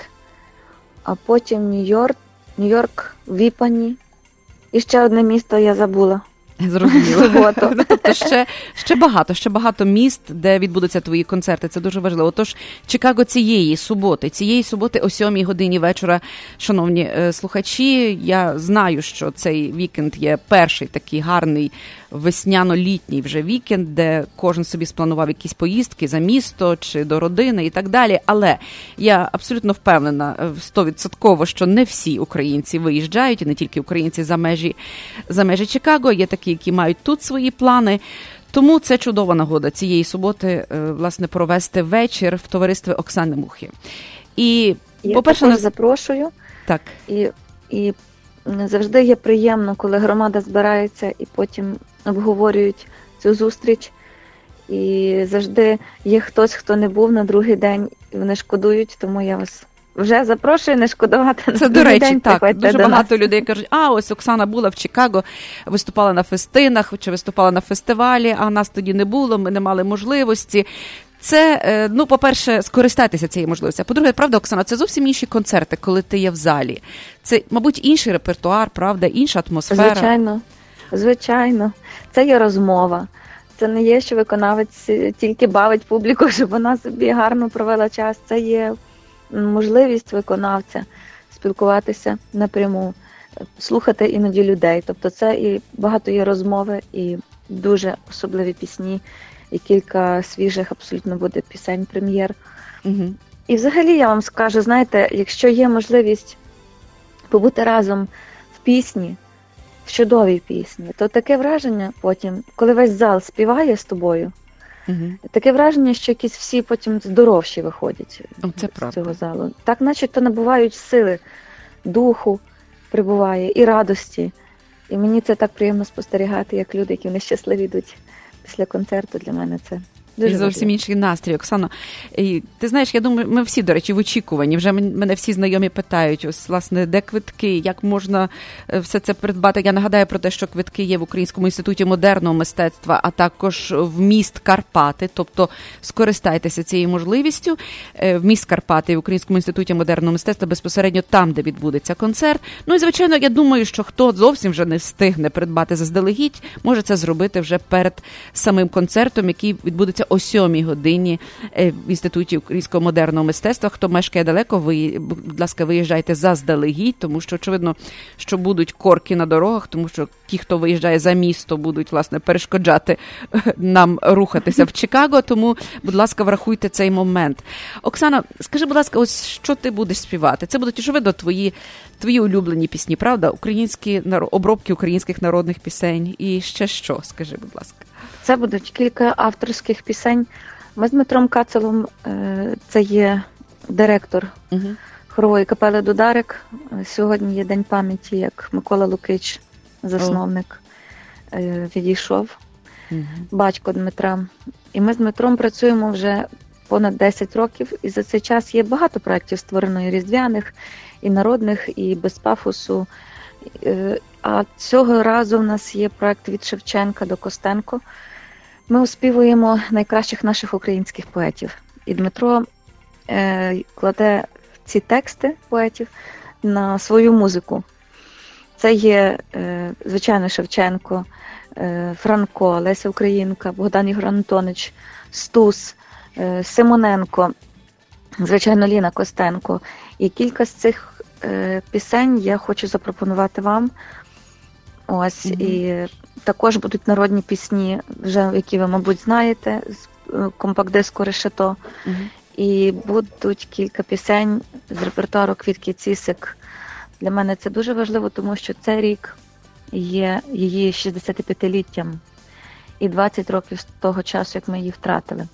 а потім Нью-Йорк, Нью-Йорк, Віпані. І ще одне місто я забула.
Зрозуміло. Тобто ще, ще багато, ще багато міст, де відбудуться твої концерти. Це дуже важливо. Тож Чикаго цієї суботи, цієї суботи о 7 годині вечора, шановні е, слухачі. Я знаю, що цей вікенд є перший такий гарний весняно-літній вже вікенд, де кожен собі спланував якісь поїздки за місто чи до родини і так далі. Але я абсолютно впевнена е, стовідсотково, що не всі українці виїжджають, і не тільки українці за межі за межі Чикаго. Є такі, які мають тут свої плани. Тому це чудова нагода цієї суботи, е, власне, провести вечір в товаристві Оксани Мухи. І,
Я
по-перше, нас...
запрошую.
Так.
І, і завжди є приємно, коли громада збирається і потім обговорюють цю зустріч. І завжди є хтось, хто не був на другий день, і вони шкодують, тому я вас вже запрошую не шкодувати. на
Це до речі,
день
так. Дуже багато
нас.
людей кажуть, а ось Оксана була в Чикаго, виступала на фестинах чи виступала на фестивалі, а нас тоді не було, ми не мали можливості. Це, е, ну, по-перше, скористайтеся цією можливістю. А по-друге, правда, Оксана, це зовсім інші концерти, коли ти є в залі. Це, мабуть, інший репертуар, правда, інша атмосфера.
Звичайно, звичайно. Це є розмова. Це не є, що виконавець тільки бавить публіку, щоб вона собі гарно провела час. Це є можливість виконавця спілкуватися напряму, слухати іноді людей. Тобто це і багато є розмови, і дуже особливі пісні, і кілька свіжих абсолютно буде пісень прем'єр.
Угу.
І взагалі я вам скажу, знаєте, якщо є можливість побути разом в пісні, в чудовій пісні, то таке враження потім, коли весь зал співає з тобою,
Угу.
таке враження, що якісь всі потім здоровші виходять
О, це
з
правда.
цього залу. Так, начебто набувають сили, духу прибуває і радості. І мені це так приємно спостерігати, як люди, які нещасливі йдуть після концерту. Для мене це дуже
І зовсім інший настрій, Оксано. І, ти знаєш, я думаю, ми всі, до речі, в очікуванні. Вже мене всі знайомі питають, ось, власне, де квитки, як можна е, все це придбати. Я нагадаю про те, що квитки є в Українському інституті модерного мистецтва, а також в міст Карпати. Тобто скористайтеся цією можливістю. Е, В міст Карпати в Українському інституті модерного мистецтва безпосередньо там, де відбудеться концерт. Ну і звичайно, я думаю, що хто зовсім вже не встигне придбати заздалегідь, може це зробити вже перед самим концертом, який відбудеться о 7 годині е, в інституті українського модерного мистецтва. Хто мешкає далеко, ви, будь ласка, виїжджайте заздалегідь, тому що очевидно, що будуть корки на дорогах, тому що ті, хто виїжджає за місто, будуть власне перешкоджати е, нам рухатися в Чикаго. Тому, будь ласка, врахуйте цей момент. Оксана, скажи, будь ласка, ось що ти будеш співати? Це будуть очевидно твої, твої улюблені пісні, правда? Українські обробки українських народних пісень. І ще що? Скажи, будь ласка.
Це будуть кілька авторських пісень. Ми з Дмитром Кацелом, е, це є директор
Угу.
хорової капели Дударик. Е, Сьогодні є день пам'яті, як Микола Лукич, засновник, е, відійшов, батько Дмитра. І ми з Дмитром працюємо вже понад 10 років, і за цей час є багато проєктів створено і різдвяних, і народних, і без пафосу. А цього разу в нас є проєкт від Шевченка до Костенко. Ми оспівуємо найкращих наших українських поетів. І Дмитро е, кладе ці тексти поетів на свою музику. це є, е, звичайно, Шевченко, е, Франко, Леся Українка, Богдан Ігор Антонич, Стус, е, Симоненко, звичайно, Ліна Костенко. І кілька з цих пісень я хочу запропонувати вам. Ось mm-hmm. і також будуть народні пісні, вже які ви, мабуть, знаєте, з компакт-диску решето. Mm-hmm. І будуть кілька пісень з репертуару Квітки Цісик. Для мене це дуже важливо, тому що цей рік є її 65-літтям і 20 років з того часу, як ми її втратили.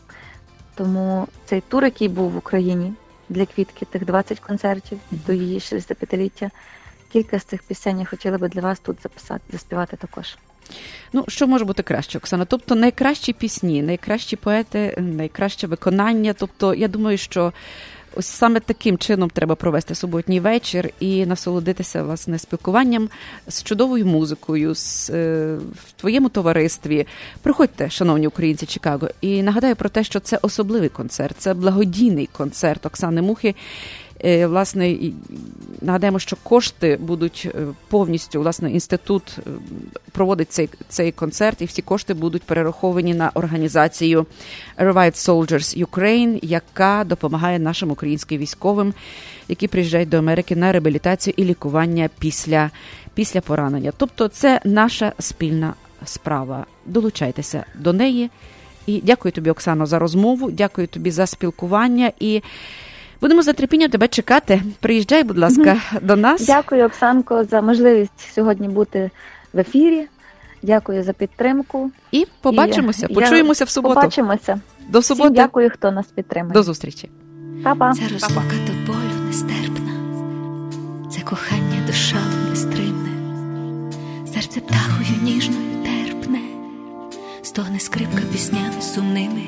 Тому цей тур, який був в Україні для квітки, тих 20 концертів до її 65-ліття, кілька з цих пісень я хотіла би для вас тут записати, заспівати також.
Ну, що може бути краще, Оксана? Тобто найкращі пісні, найкращі поети, найкраще виконання. Тобто, я думаю, що ось саме таким чином треба провести суботній вечір і насолодитися власне спілкуванням з чудовою музикою, з, е, в твоєму товаристві. Приходьте, шановні українці Чикаго, і нагадаю про те, що це особливий концерт, це благодійний концерт Оксани Мухи. Е, власне, нагадаємо, що кошти будуть е, повністю власне інститут е, проводить цей цей концерт, і всі кошти будуть перераховані на організацію Revived Soldiers Ukraine, яка допомагає нашим українським військовим, які приїжджають до Америки на реабілітацію і лікування після, після поранення. Тобто, це наша спільна справа. Долучайтеся до неї. І дякую тобі, Оксано, за розмову. Дякую тобі за спілкування і. Будемо з нетерпінням тебе чекати. Приїжджай, будь ласка, до нас.
Дякую, Оксанко, за можливість сьогодні бути в ефірі. Дякую за підтримку.
І побачимося. І Почуємося в суботу.
Побачимося.
До суботи.
Всім Дякую, хто нас підтримує.
До зустрічі.
Па-па.
Ця розлука до болю нестерпна, це кохання до шалу нестримне, серце птахою ніжною терпне, стогне скрипка піснями сумними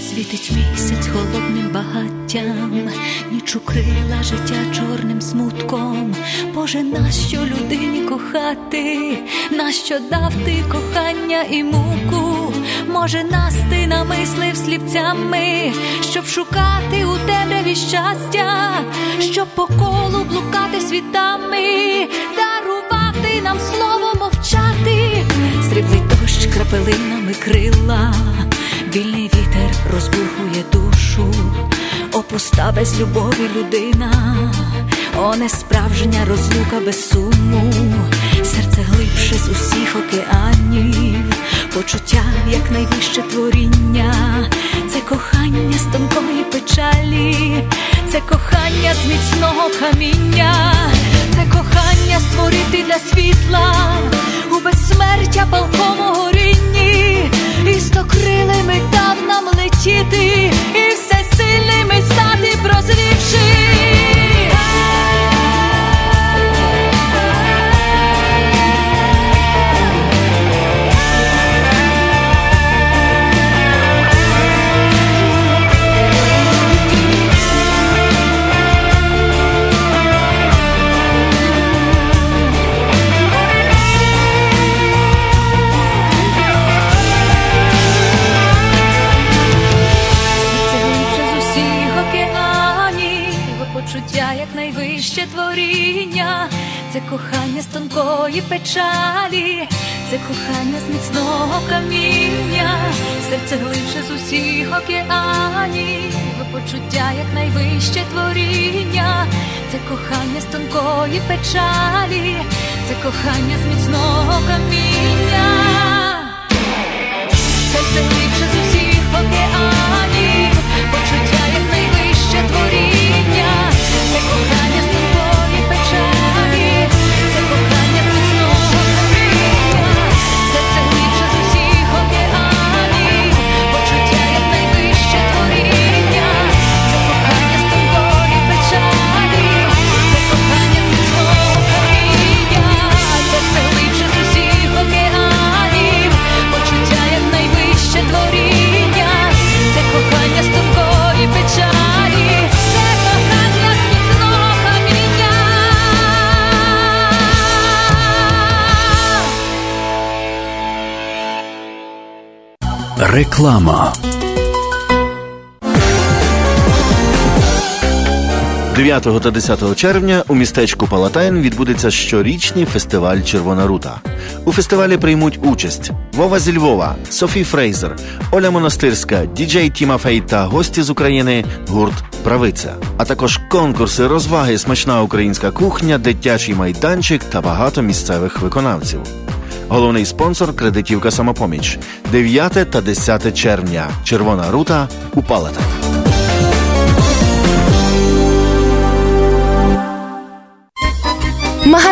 світить місяць холодним багаттям, ніч укрила життя чорним смутком. Боже, нащо людині кохати? Нащо дав ти кохання і муку? Може, нас ти намислив слівцями, щоб шукати у темряві щастя, щоб по колу блукати світами, дарувати нам слово мовчати, сріблий дощ крапелинами крила. Вільний вітер розбурхує душу, опуста без любові людина, о несправжня розлука без суму, серце глибше з усіх океанів, почуття як найвище творіння, це кохання з тонкої печалі, це кохання з міцного каміння, це кохання створити для світла. У безсмертя палкому горінні. І стокрилими дав нам летіти, і все сильними стати прозрівши. Кохання з тонкої печалі, це кохання з міцного каміння, серце глибше з усіх океанів, почуття як найвище творіння, це кохання з тонкої печалі, це кохання з міцного каміння,
Реклама.
9 та 10 червня у містечку Палатайн відбудеться щорічний фестиваль Червона рута. У фестивалі приймуть участь Вова зі Львова, Софі Фрейзер, Оля Монастирська, діджей Тімафей та гості з України гурт Правиця, а також конкурси, розваги, смачна українська кухня, дитячий майданчик та багато місцевих виконавців. Головний спонсор кредитівка самопоміч 9 та 10 червня. Червона рута у Палатах.
Магазин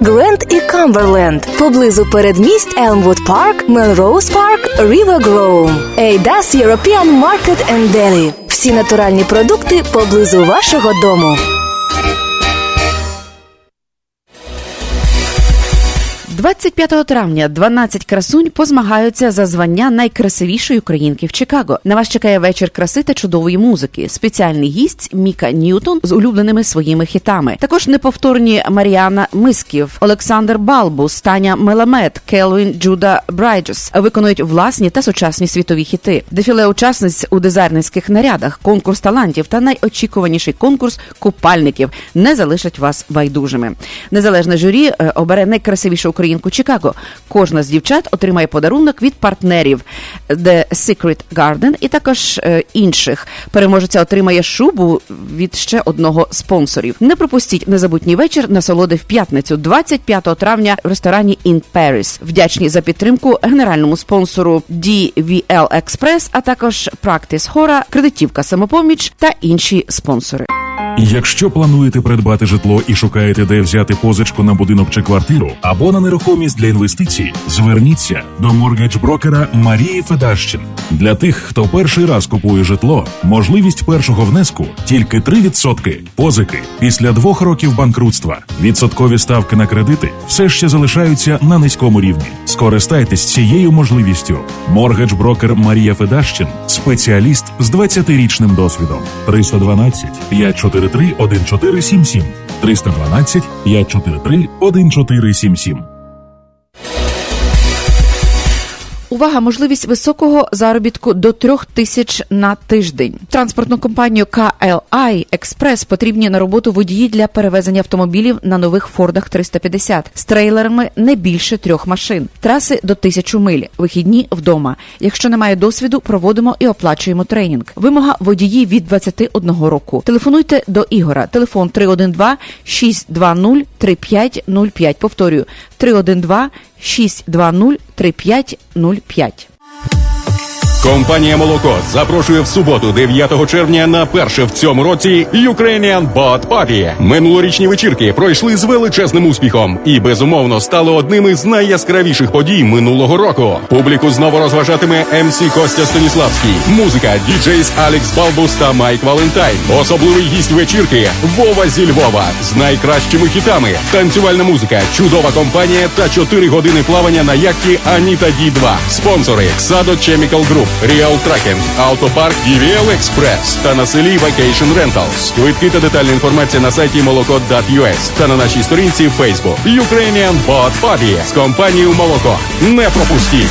Грент і Камберленд, поблизу передмість Elmwood Park, Melrose Park, River Grove. Ada's European Market Deli. Всі натуральні продукти поблизу вашого дому.
25 травня 12 красунь позмагаються за звання найкрасивішої українки в Чикаго. На вас чекає вечір краси та чудової музики. Спеціальний гість Міка Ньютон з улюбленими своїми хітами. Також неповторні Маріана Мисків, Олександр Балбус, Таня Меламет, Келвін Джуда Брайджес виконують власні та сучасні світові хіти. Дефіле учасниць у дизайнерських нарядах, конкурс талантів та найочікуваніший конкурс купальників не залишать вас байдужими. Незалежне журі е, обере найкрасивішу українку Чикаго. Кожна з дівчат отримає подарунок від партнерів The Secret Garden і також е, інших. Переможеця отримає шубу від ще одного спонсорів. Не пропустіть незабутній вечір насолоди в п'ятницю, 25 травня в ресторані In Paris. Вдячні за підтримку генеральному спонсору DVL Express, а також Practice Hora, кредитівка самопоміч та інші спонсори.
Якщо плануєте придбати житло і шукаєте, де взяти позичку на будинок чи квартиру, або на нерухомість для інвестицій, зверніться до моргедж-брокера Марії Федащин. Для тих, хто перший раз купує житло, можливість першого внеску тільки 3% позики після двох років банкрутства. Відсоткові ставки на кредити все ще залишаються на низькому рівні. Скористайтесь цією можливістю. Моргедж-брокер Марія Федащин спеціаліст з 20-річним досвідом. 312 543 1477 312 543 1477
Увага, можливість високого заробітку до трьох тисяч на тиждень. Транспортну компанію KLI Express потрібні на роботу водії для перевезення автомобілів на нових Фордах 350 з трейлерами не більше трьох машин. Траси до тисячу миль. Вихідні вдома. Якщо немає досвіду, проводимо і оплачуємо тренінг. Вимога водії від 21 року. Телефонуйте до Ігора. Телефон 312 620 3505. Повторюю 312 620 3505.
Компанія Молоко запрошує в суботу, 9 червня, на перше в цьому році Ukrainian Boat Party. Минулорічні вечірки пройшли з величезним успіхом і безумовно стали одним із найяскравіших подій минулого року. Публіку знову розважатиме MC Костя Станіславський, музика, DJs Алекс Балбус та Майк Валентайн. Особливий гість вечірки Вова зі Львова з найкращими хітами, танцювальна музика, чудова компанія та 4 години плавання на яхті Аніта Ді 2 Спонсори Садо Chemical Group, Real Tracking, Автопарк DVL Express та на селі Vacation Rentals. Квитки та детальна інформація на сайті молоко.us та на нашій сторінці в Facebook. Ukrainian Bot Party з компанією Молоко. Не пропустіть!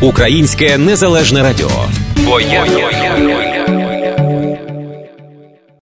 Українське незалежне радіо.